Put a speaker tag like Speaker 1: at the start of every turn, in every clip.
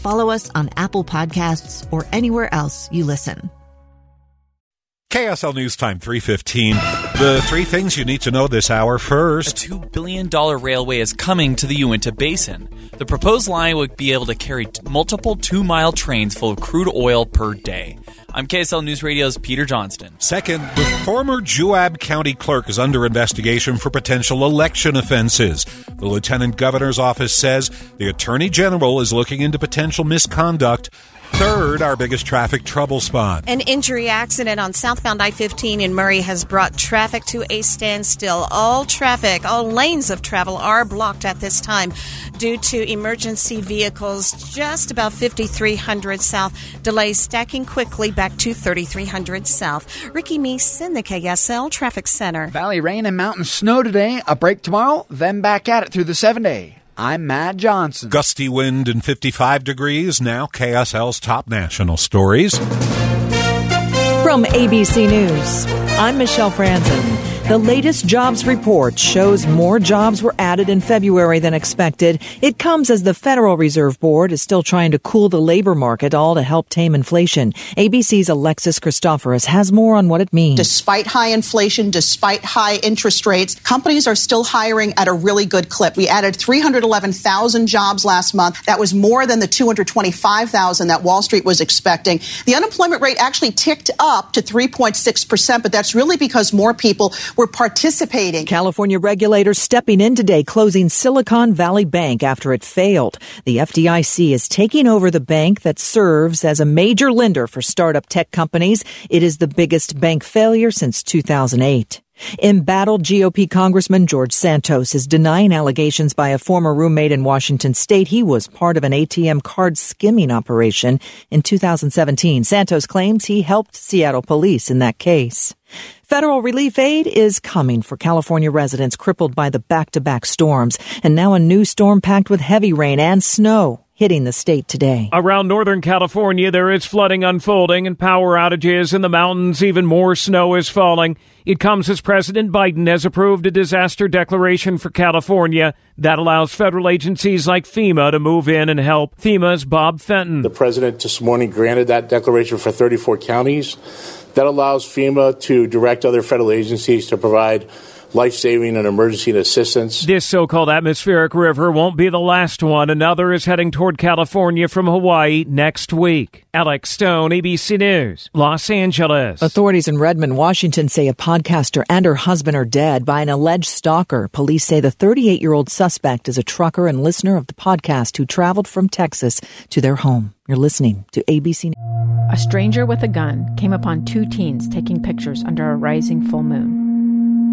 Speaker 1: follow us on Apple Podcasts, or anywhere else you listen.
Speaker 2: KSL News Time 315. The three things you need to know this hour first.
Speaker 3: A $2 billion railway is coming to the Uinta Basin. The proposed line would be able to carry multiple two mile trains full of crude oil per day. I'm KSL News Radio's Peter Johnston.
Speaker 2: Second, the former Juab County clerk is under investigation for potential election offenses. The lieutenant governor's office says the attorney general is looking into potential misconduct Third, our biggest traffic trouble spot.
Speaker 4: An injury accident on southbound I 15 in Murray has brought traffic to a standstill. All traffic, all lanes of travel are blocked at this time due to emergency vehicles just about 5300 south. Delays stacking quickly back to 3300 south. Ricky Meese in the KSL Traffic Center.
Speaker 5: Valley rain and mountain snow today. A break tomorrow, then back at it through the seven day. I'm Matt Johnson.
Speaker 2: Gusty wind and 55 degrees. Now KSL's top national stories.
Speaker 6: From ABC News, I'm Michelle Franzen. The latest jobs report shows more jobs were added in February than expected. It comes as the Federal Reserve Board is still trying to cool the labor market, all to help tame inflation. ABC's Alexis Christoforous has more on what it means.
Speaker 7: Despite high inflation, despite high interest rates, companies are still hiring at a really good clip. We added 311,000 jobs last month. That was more than the 225,000 that Wall Street was expecting. The unemployment rate actually ticked up to 3.6%, but that's really because more people were participating.
Speaker 6: California regulators stepping in today, closing Silicon Valley Bank after it failed. The FDIC is taking over the bank that serves as a major lender for startup tech companies. It is the biggest bank failure since 2008. Embattled GOP Congressman George Santos is denying allegations by a former roommate in Washington state he was part of an ATM card skimming operation in 2017. Santos claims he helped Seattle police in that case. Federal relief aid is coming for California residents crippled by the back-to-back storms, and now a new storm packed with heavy rain and snow hitting the state today.
Speaker 8: Around Northern California, there is flooding unfolding and power outages in the mountains. Even more snow is falling. It comes as President Biden has approved a disaster declaration for California that allows federal agencies like FEMA to move in and help. FEMA's Bob Fenton.
Speaker 9: The president this morning granted that declaration for 34 counties. That allows FEMA to direct other federal agencies to provide life saving and emergency assistance.
Speaker 8: This so called atmospheric river won't be the last one. Another is heading toward California from Hawaii next week. Alex Stone, ABC News, Los Angeles.
Speaker 6: Authorities in Redmond, Washington say a podcaster and her husband are dead by an alleged stalker. Police say the 38 year old suspect is a trucker and listener of the podcast who traveled from Texas to their home. You're listening to ABC News.
Speaker 10: A stranger with a gun came upon two teens taking pictures under a rising full moon.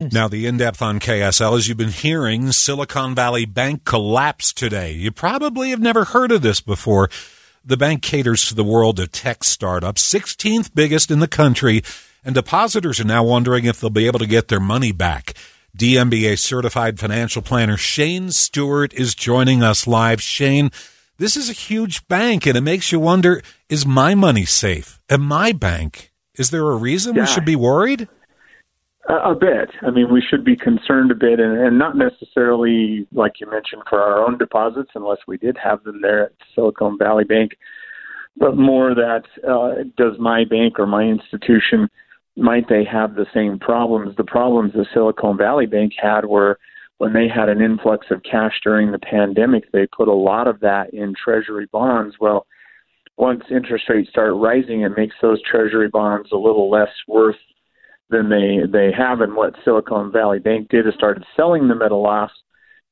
Speaker 2: Now, the in depth on KSL, as you've been hearing, Silicon Valley Bank collapsed today. You probably have never heard of this before. The bank caters to the world of tech startups, 16th biggest in the country, and depositors are now wondering if they'll be able to get their money back. DMBA certified financial planner Shane Stewart is joining us live. Shane, this is a huge bank, and it makes you wonder is my money safe at my bank? Is there a reason
Speaker 11: yeah.
Speaker 2: we should be worried?
Speaker 11: A, bit. I mean, we should be concerned a bit, and, and not necessarily, like you mentioned, for our own deposits, unless we did have them there at Silicon Valley Bank, but more that uh, does my bank or my institution might they have the same problems? The problems the Silicon Valley Bank had were when they had an influx of cash during the pandemic, they put a lot of that in treasury bonds. Well, once interest rates start rising, it makes those treasury bonds a little less worth than they they have. And what Silicon Valley Bank did is started selling them at a loss,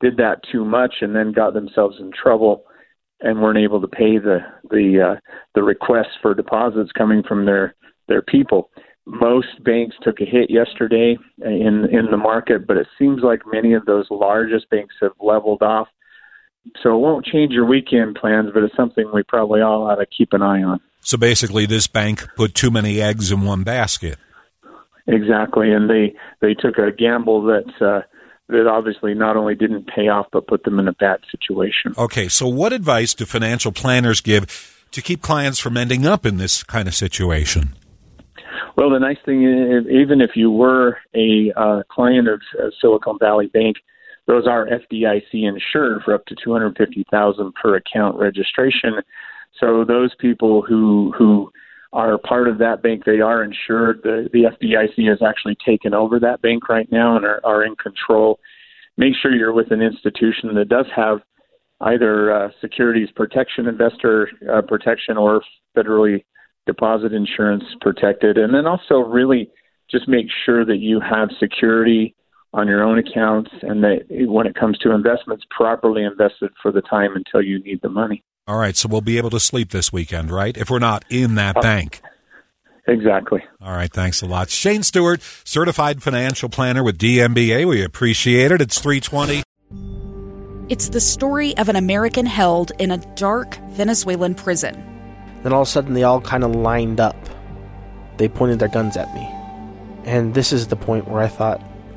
Speaker 11: did that too much, and then got themselves in trouble and weren't able to pay the the uh, the requests for deposits coming from their their people. Most banks took a hit yesterday in in the market, but it seems like many of those largest banks have leveled off. So it won't change your weekend plans, but it's something we probably all ought to keep an eye on.
Speaker 2: So basically, this bank put too many eggs in one basket.
Speaker 11: Exactly, and they they took a gamble that uh, that obviously not only didn't pay off but put them in a bad situation.
Speaker 2: Okay, so what advice do financial planners give to keep clients from ending up in this kind of situation?
Speaker 11: Well, the nice thing is, even if you were a uh, client of uh, Silicon Valley Bank, those are FDIC insured for up to two hundred fifty thousand per account registration. So those people who who are part of that bank. They are insured. The, the FDIC has actually taken over that bank right now and are, are in control. Make sure you're with an institution that does have either uh, securities protection, investor uh, protection, or federally deposit insurance protected. And then also really just make sure that you have security on your own accounts and that when it comes to investments, properly invested for the time until you need the money.
Speaker 2: All right, so we'll be able to sleep this weekend, right? If we're not in that uh, bank.
Speaker 11: Exactly.
Speaker 2: All right, thanks a lot. Shane Stewart, certified financial planner with DMBA. We appreciate it. It's 320.
Speaker 12: It's the story of an American held in a dark Venezuelan prison.
Speaker 13: Then all of a sudden, they all kind of lined up. They pointed their guns at me. And this is the point where I thought,